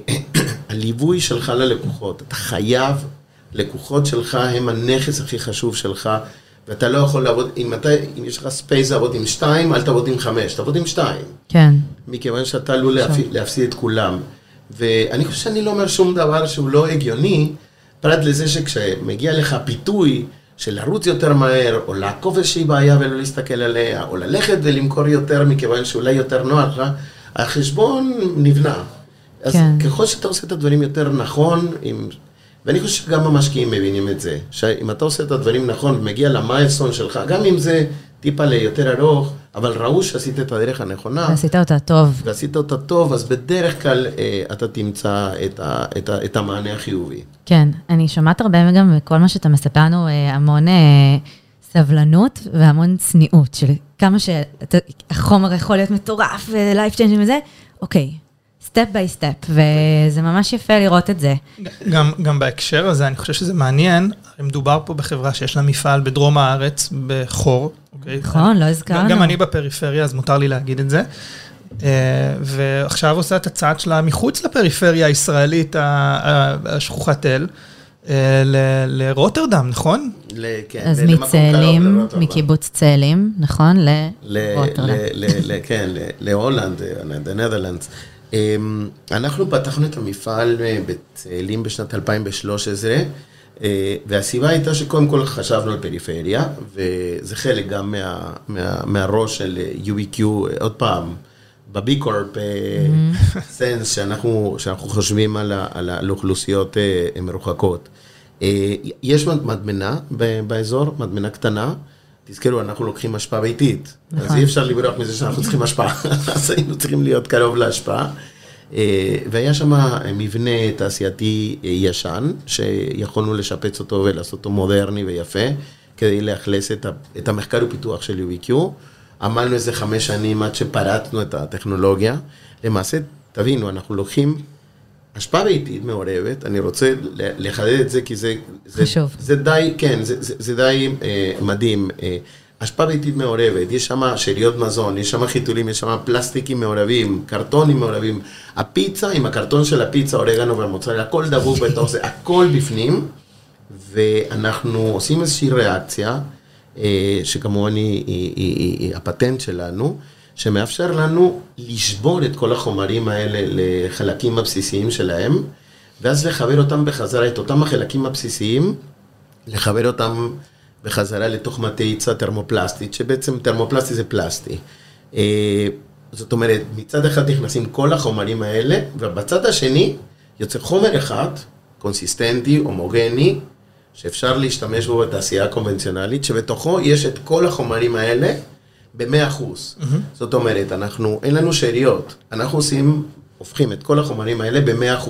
הליווי שלך ללקוחות, אתה חייב, לקוחות שלך הם הנכס הכי חשוב שלך. ואתה לא יכול לעבוד, אם, אתה, אם יש לך space לעבוד עם שתיים, אל תעבוד עם חמש, תעבוד עם שתיים. כן. מכיוון שאתה עלול להפסיד, להפסיד את כולם. ואני חושב שאני לא אומר שום דבר שהוא לא הגיוני, פרט לזה שכשמגיע לך פיתוי של לרוץ יותר מהר, או לעקוף איזושהי בעיה ולא להסתכל עליה, או ללכת ולמכור יותר מכיוון שאולי יותר נוח לך, החשבון נגבה. אז כן. ככל שאתה עושה את הדברים יותר נכון, עם... ואני חושב שגם המשקיעים מבינים את זה, שאם אתה עושה את הדברים נכון ומגיע ל milestone שלך, גם אם זה טיפה ליותר ארוך, אבל ראו שעשית את הדרך הנכונה, ועשית אותה טוב. ועשית אותה טוב, אז בדרך כלל אה, אתה תמצא את, ה, את, ה, את המענה החיובי. כן, אני שומעת הרבה גם בכל מה שאתה מספר לנו, אה, המון אה, סבלנות והמון צניעות, של כמה שהחומר יכול להיות מטורף ו-life changing וזה, אוקיי, step by step, וזה ממש יפה לראות את זה. גם, גם בהקשר הזה, אני חושב שזה מעניין, מדובר פה בחברה שיש לה מפעל בדרום הארץ, בחור, אוקיי? נכון, לא הזכרנו. גם אני בפריפריה, אז מותר לי להגיד את זה. אה, ועכשיו עושה את הצעד שלה מחוץ לפריפריה הישראלית השכוחת אל, אה, לרוטרדם, נכון? כן, אז מצאלים. מקיבוץ צאלים, נכון? לרוטרדם. כן, להולנד, הנדרלנדס. אנחנו פתחנו את המפעל אה, בצאלים בשנת 2013, אה, והסיבה הייתה שקודם כל חשבנו על פריפריה, וזה חלק גם מה- מה- מהראש של אה, UBQ, עוד פעם, בבי קורפ סנס, שאנחנו שאנחנו חושבים על ה- על ה- על אוכלוסיות אה, מרוחקות. יש מד- מדמנה באזור, מדמנה קטנה. תזכרו, אנחנו לוקחים השפעה ביתית. אז נכון. אי אפשר לברוח מזה שאנחנו צריכים השפעה, <laughs> אז היינו צריכים להיות קרוב להשפעה. אה, והיה שם מבנה תעשייתי אה, ישן, שיכולנו לשפץ אותו ולעשות אותו מודרני ויפה, כדי לאכלס את, את המחקר ופיתוח של UBQ. עמלנו איזה חמש שנים עד שפרצנו את הטכנולוגיה. למעשה, תבינו, אנחנו לוקחים השפעה ביתית מעורבת, אני רוצה לחדד את זה כי זה... זה חשוב. זה די, כן, זה, זה, זה די אה, מדהים. אה, השפעה ביתית מעורבת, יש שם שאריות מזון, יש שם חיתולים, יש שם פלסטיקים מעורבים, קרטונים מעורבים. הפיצה עם הקרטון של הפיצה, אורגנו והמוצרלה, הכל דבוק בתוך זה, הכל בפנים, ואנחנו עושים איזושהי ריאקציה, אה, שכמובן היא, היא, היא, היא, היא הפטנט שלנו, שמאפשר לנו לשבור את כל החומרים האלה לחלקים הבסיסיים שלהם, ואז לחבר אותם בחזרה, את אותם החלקים הבסיסיים, לחבר אותם בחזרה לתוך מטעיצה תרמופלסטית, שבעצם תרמופלסטי זה פלסטי. אה, זאת אומרת, מצד אחד נכנסים כל החומרים האלה, ובצד השני יוצא חומר אחד, קונסיסטנטי, הומוגני, שאפשר להשתמש בו בתעשייה הקונבנציונלית, שבתוכו יש את כל החומרים האלה ב-100%. זאת אומרת, אנחנו, אין לנו שאריות, אנחנו עושים, הופכים את כל החומרים האלה ב-100%,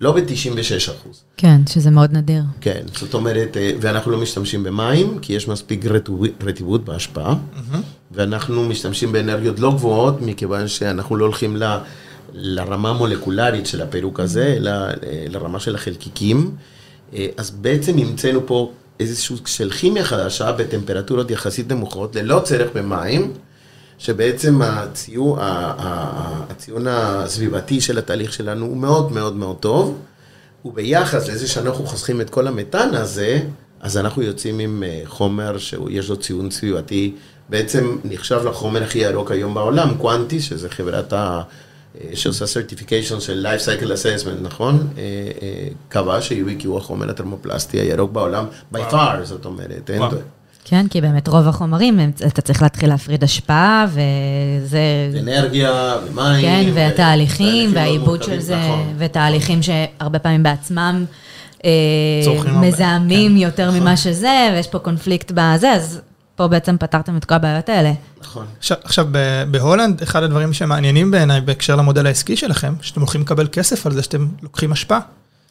לא ב-96%. כן, שזה מאוד נדיר. כן, זאת אומרת, אה, ואנחנו לא משתמשים במים, כי יש מספיק רטיבות בהשפעה, ואנחנו משתמשים באנרגיות לא גבוהות, מכיוון שאנחנו לא הולכים ל, לרמה המולקולרית של הפירוק הזה, אלא אה, לרמה של החלקיקים. אה, אז בעצם המצאנו פה איזשהו של כימיה חדשה בטמפרטורות יחסית נמוכות, ללא צורך במים. שבעצם הציון, הציון הסביבתי של התהליך שלנו הוא מאוד מאוד מאוד טוב, וביחס לזה שאנחנו חוסכים את כל המתאן הזה, אז אנחנו יוצאים עם אה, חומר שיש לו ציון סביבתי, בעצם נחשב לחומר הכי ירוק היום בעולם, קוונטי, שזה חברת ה... אה, שעושה certification של Life Cycle Assessment, נכון? אה, אה, קבע ש-UBQ הוא החומר התרמופלסטי הירוק בעולם, by far, זאת אומרת. כן, כי באמת רוב החומרים, אתה צריך להתחיל להפריד השפעה, וזה... אנרגיה ומים. כן, והתהליכים, והעיבוד של זה, נכון. ותהליכים שהרבה פעמים בעצמם מזהמים כן, יותר נכון. ממה שזה, ויש פה קונפליקט בזה, אז פה בעצם פתרתם את כל הבעיות האלה. נכון. עכשיו, עכשיו ב- בהולנד, אחד הדברים שמעניינים בעיניי בהקשר למודל העסקי שלכם, שאתם הולכים לקבל כסף על זה שאתם לוקחים השפעה.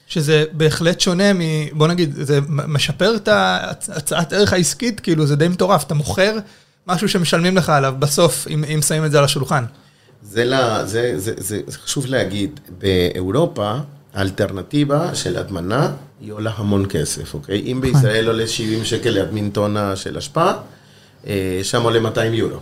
שזה בהחלט שונה מ... בוא נגיד, זה משפר את ההצעת ערך העסקית, כאילו זה די מטורף, אתה מוכר משהו שמשלמים לך עליו בסוף, אם, אם שמים את זה על השולחן. זה, לה, זה, זה, זה, זה חשוב להגיד, באירופה האלטרנטיבה של הטמנה היא עולה המון כסף, אוקיי? אם בישראל עולה 70 שקל להטמין טונה של אשפה, אה, שם עולה 200 יורו,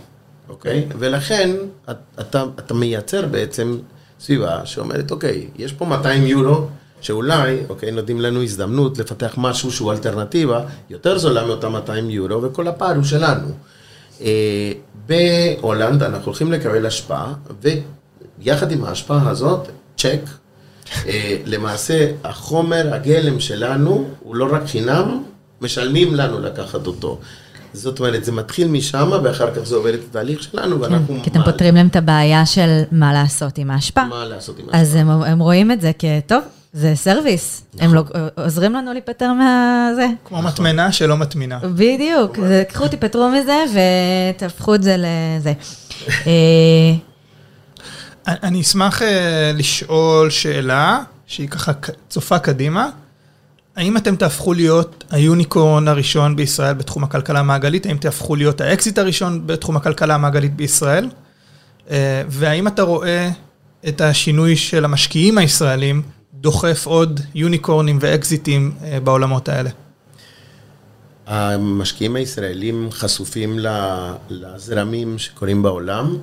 אוקיי? ולכן את- אתה, אתה מייצר בעצם סביבה שאומרת, אוקיי, יש פה 200 יורו, שאולי, אוקיי, נותנים לנו הזדמנות לפתח משהו שהוא אלטרנטיבה יותר זולה מאותם 200 יורו, וכל הפער הוא שלנו. אה, בהולנד אנחנו הולכים לקבל אשפה, ויחד עם האשפה הזאת, צ'ק, אה, למעשה החומר הגלם שלנו הוא לא רק חינם, משלמים לנו לקחת אותו. זאת אומרת, זה מתחיל משם, ואחר כך זה עובר את התהליך שלנו, כן, ואנחנו... כי אתם מה- פותרים להם את הבעיה של מה לעשות עם האשפה. מה לעשות עם האשפה. אז הם, הם רואים את זה כטוב, זה service. הם לא, עוזרים לנו להיפטר מהזה. כמו מטמנה שלא מטמינה. בדיוק, זה- קחו, תיפטרו מזה ותהפכו את זה לזה. אה, אני- אשמח אה, לשאול שאלה, שהיא ככה צופה קדימה. האם אתם תהפכו להיות ה unicorn הראשון בישראל בתחום הכלכלה המעגלית? האם תהפכו להיות האקזיט הראשון בתחום הכלכלה המעגלית בישראל? אה, והאם אתה רואה את השינוי של המשקיעים הישראלים דוחף עוד יוניקורנים ואקזיטים אה, בעולמות האלה? המשקיעים הישראלים חשופים לזרמים שקורים בעולם,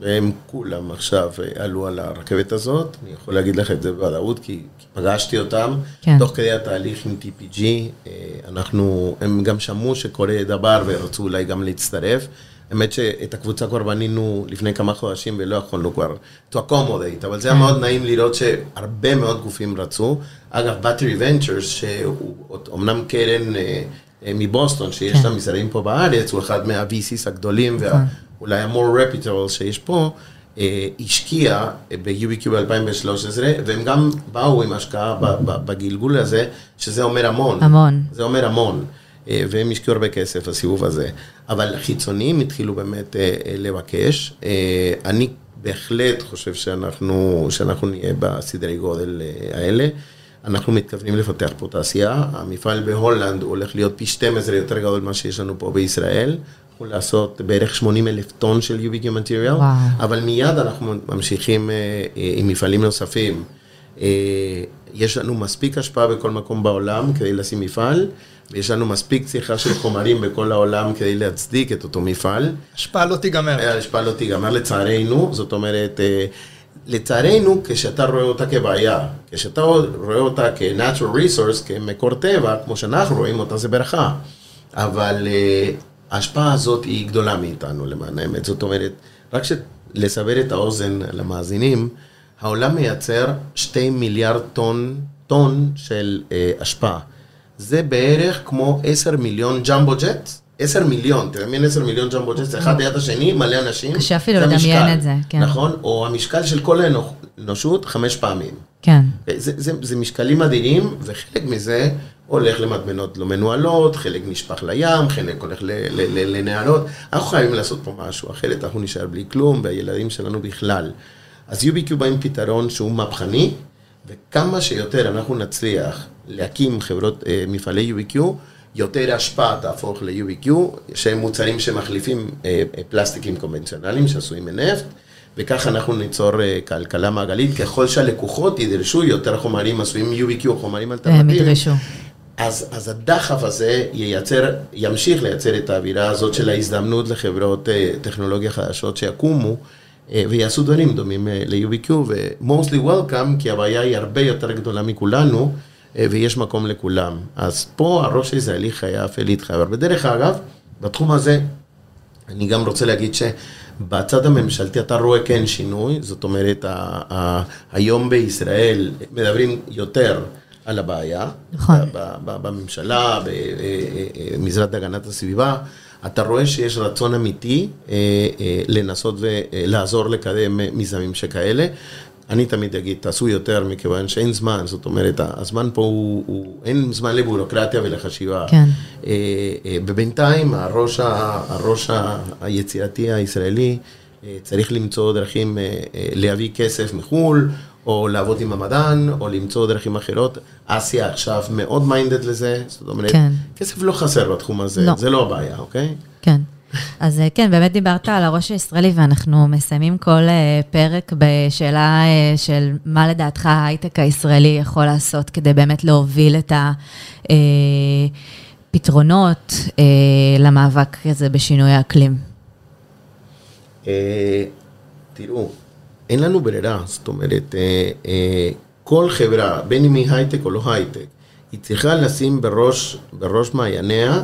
והם כולם עכשיו אה, עלו על הרכבת הזאת. אני יכול להגיד לך את זה בוודאות, כי, כי פגשתי אותם. כן. תוך כדי התהליך עם TPG, אה, אנחנו, הם גם שמעו שקורה דבר ורצו אולי גם להצטרף. האמת שאת הקבוצה כבר בנינו לפני כמה חודשים ולא יכולנו כבר to accommodate, אבל זה היה מאוד נעים לראות שהרבה מאוד גופים רצו. אגב, Battery Ventures, שהוא אומנם קרן אה, מבוסטון, שיש כן. לה משרדים פה בארץ, הוא אחד מה-VCs הגדולים ואולי ה-more reputable שיש פה, אה, השקיע ב-UBQ ב-2013, והם גם באו עם השקעה בגלגול הזה, שזה אומר המון. המון. זה אומר המון, אה, והם השקיעו הרבה כסף בסיבוב הזה. אבל החיצוניים התחילו באמת אה, אה, לבקש. אני בהחלט חושב שאנחנו, שאנחנו נהיה בסדרי גודל האלה. אנחנו מתכוונים לפתח פה תעשייה. המפעל בהולנד הולך להיות פי 12 יותר גדול ממה שיש לנו פה בישראל. הוא לעשות בערך 80 אלף טון של UBQ material, וואו. אבל מיד אנחנו ממשיכים אה, אה, עם מפעלים נוספים. אה, יש לנו מספיק השפעה בכל מקום בעולם כדי לשים מפעל, ויש לנו מספיק צריכה של חומרים בכל העולם כדי להצדיק את אותו מפעל. השפעה לא תיגמר. ההשפעה לא תיגמר לצערנו, זאת אומרת, לצערנו, כשאתה רואה אותה כבעיה, כשאתה רואה אותה כ-natural resource, כמקור טבע, כמו שאנחנו רואים אותה, זה ברכה. אבל ההשפעה הזאת היא גדולה מאיתנו, למען האמת. זאת אומרת, רק לסבר את האוזן למאזינים, העולם מייצר שתי מיליארד טון, טון של אה, השפעה. זה בערך כמו עשר מיליון ג'מבו ג'ט. עשר מיליון, תדמיין עשר מיליון ג'מבו ג'ט, אחד ליד השני, מלא אנשים. קשה אפילו זה לדמיין את זה, כן. נכון? או המשקל של כל האנוש- האנושות חמש פעמים. כן. זה, זה, זה משקלים אדירים, וחלק מזה הולך למטמנות לא מנוהלות, חלק נשפך לים, חלק הולך ל, ל, ל, לנהרות. אנחנו חייבים לעשות פה משהו, אחרת אנחנו נשאר בלי כלום, והילדים שלנו בכלל. אז UBQ בא עם פתרון שהוא מהפכני, וכמה שיותר אנחנו נצליח להקים חברות, אה, מפעלי UBQ, יותר השפעה תהפוך ל-UBQ, שהם מוצרים שמחליפים אה, אה, פלסטיקים קונבנציונליים שעשויים מנפט, וככה אנחנו ניצור אה, כלכלה מעגלית, ככל שהלקוחות ידרשו יותר חומרים עשויים UBQ חומרים אלטרנטיביים. ידרשו. אז, אז הדחף הזה ייצר, ימשיך לייצר את האווירה הזאת של ההזדמנות לחברות אה, טכנולוגיה חדשות שיקומו אה, ויעשו דברים דומים ל-UBQ ו-mostly welcome, כי הבעיה היא הרבה יותר גדולה מכולנו אה, ויש מקום לכולם. אז פה הראש הישראלי חייב להתחבר. בדרך אגב, בתחום הזה, אני גם רוצה להגיד שבצד הממשלתי אתה רואה כן שינוי, זאת אומרת, ה- ה- היום בישראל מדברים יותר על הבעיה. נכון. בממשלה, במשרד הגנת הסביבה, אתה רואה שיש רצון אמיתי אה, אה, לנסות ולעזור לקדם אה, מיזמים שכאלה. אני תמיד אגיד, תעשו יותר מכיוון שאין זמן, זאת אומרת, הזמן פה הוא, הוא אין זמן לביורוקרטיה ולחשיבה. כן. אה, אה, ובינתיים הראש, הראש היצירתי הישראלי אה, צריך למצוא דרכים אה, אה, להביא כסף מחו"ל, או לעבוד עם המדען, או למצוא דרכים אחרות. אסיה עכשיו מאוד מיינדד לזה, זאת אומרת, כן. כסף לא חסר בתחום הזה, לא. זה לא הבעיה, אוקיי? כן. אז אה, כן, באמת דיברת על הראש הישראלי, ואנחנו מסיימים כל אה, פרק בשאלה אה, של מה לדעתך ההייטק הישראלי יכול לעשות כדי באמת להוביל את הפתרונות למאבק הזה בשינוי האקלים. תראו, אין לנו ברירה, זאת אומרת, אה, אה, כל חברה, בין אם היא הייטק או לא הייטק, היא צריכה לשים בראש, בראש מעייניה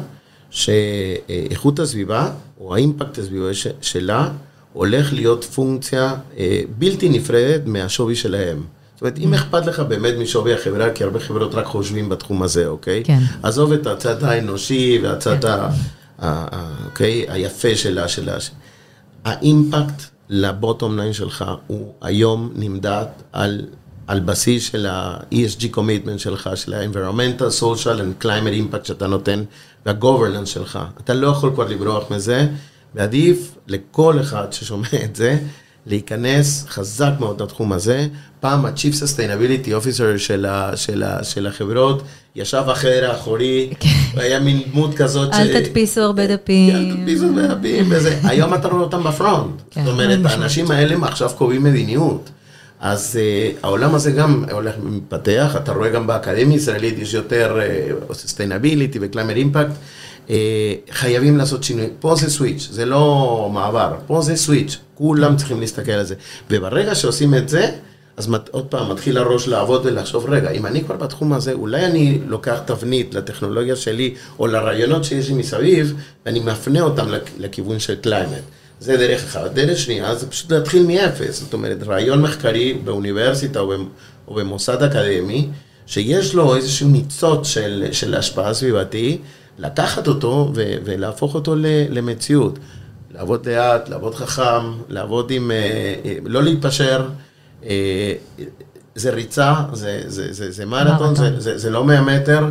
שאיכות הסביבה, או האימפקט הסביבה ש- שלה, הולך להיות פונקציה אה, בלתי נפרדת מהשווי שלהם. זאת אומרת, אם אכפת לך באמת משווי החברה, כי הרבה חברות רק חושבים בתחום הזה, אוקיי? כן. עזוב את הצד האנושי והצד ה... ה- ה- אוקיי? היפה שלה, שלה. האימפקט לבוטום ליין שלך הוא היום נמדד על, על בסיס של ה-ESG commitment שלך, של ה-environmental, social and climate impact שאתה נותן, וה-governance שלך. אתה לא יכול כבר לברוח מזה, ועדיף לכל אחד ששומע את זה, להיכנס חזק מאוד לתחום הזה. פעם ה-Chief Sustainability Officer של, ה, של, ה, של החברות ישב בחדר האחורי, והיה מין דמות כזאת אל תדפיסו הרבה דפים. אל תדפיסו הרבה דפים וזה. <laughs> היום אתה רואה אותם בפרונט. כן. זאת אומרת, האנשים האלה עכשיו קובעים מדיניות. אז uh, העולם הזה גם הולך ומתפתח, אתה רואה גם באקדמיה הישראלית יש יותר uh, sustainability ו-climate impact. Uh, חייבים לעשות שינוי, פה זה סוויץ', זה לא מעבר, פה זה סוויץ', כולם צריכים להסתכל על זה. וברגע שעושים את זה, אז מת, עוד פעם מתחיל הראש לעבוד ולחשוב, רגע, אם אני כבר בתחום הזה, אולי אני לוקח תבנית לטכנולוגיה שלי, או לרעיונות שיש לי מסביב, ואני מפנה אותם לכ- לכיוון של climate. זה דרך אחת. דרך שנייה, זה פשוט להתחיל מאפס. זאת אומרת, רעיון מחקרי באוניברסיטה או, במ, או במוסד אקדמי, שיש לו איזשהו ניצוץ של, של השפעה סביבתי, לקחת אותו ו, ולהפוך אותו למציאות. לעבוד לאט, לעבוד חכם, לעבוד עם... אה, אה, לא להתפשר. אה, זה ריצה, זה, זה, זה, זה מרתון, זה, מרתון. זה, זה לא 100 מטר,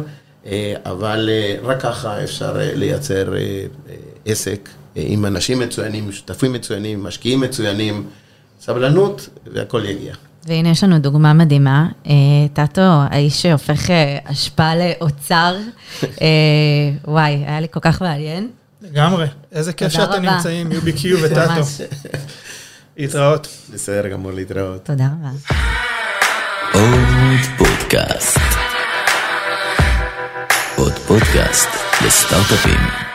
אבל רק ככה אפשר לייצר עסק עם אנשים מצוינים, שותפים מצוינים, משקיעים מצוינים, סבלנות והכל יגיע. והנה יש לנו דוגמה מדהימה. אה, טאטו, האיש שהופך אה, אשפה לאוצר. אה, וואי, היה לי כל כך מעניין. לגמרי. איזה כיף שאתם. נמצאים, UBQ <laughs> וטאטו. להתראות. בסדר גמור להתראות. תודה רבה. עוד פודקאסט. עוד פודקאסט לסטארט-אפים.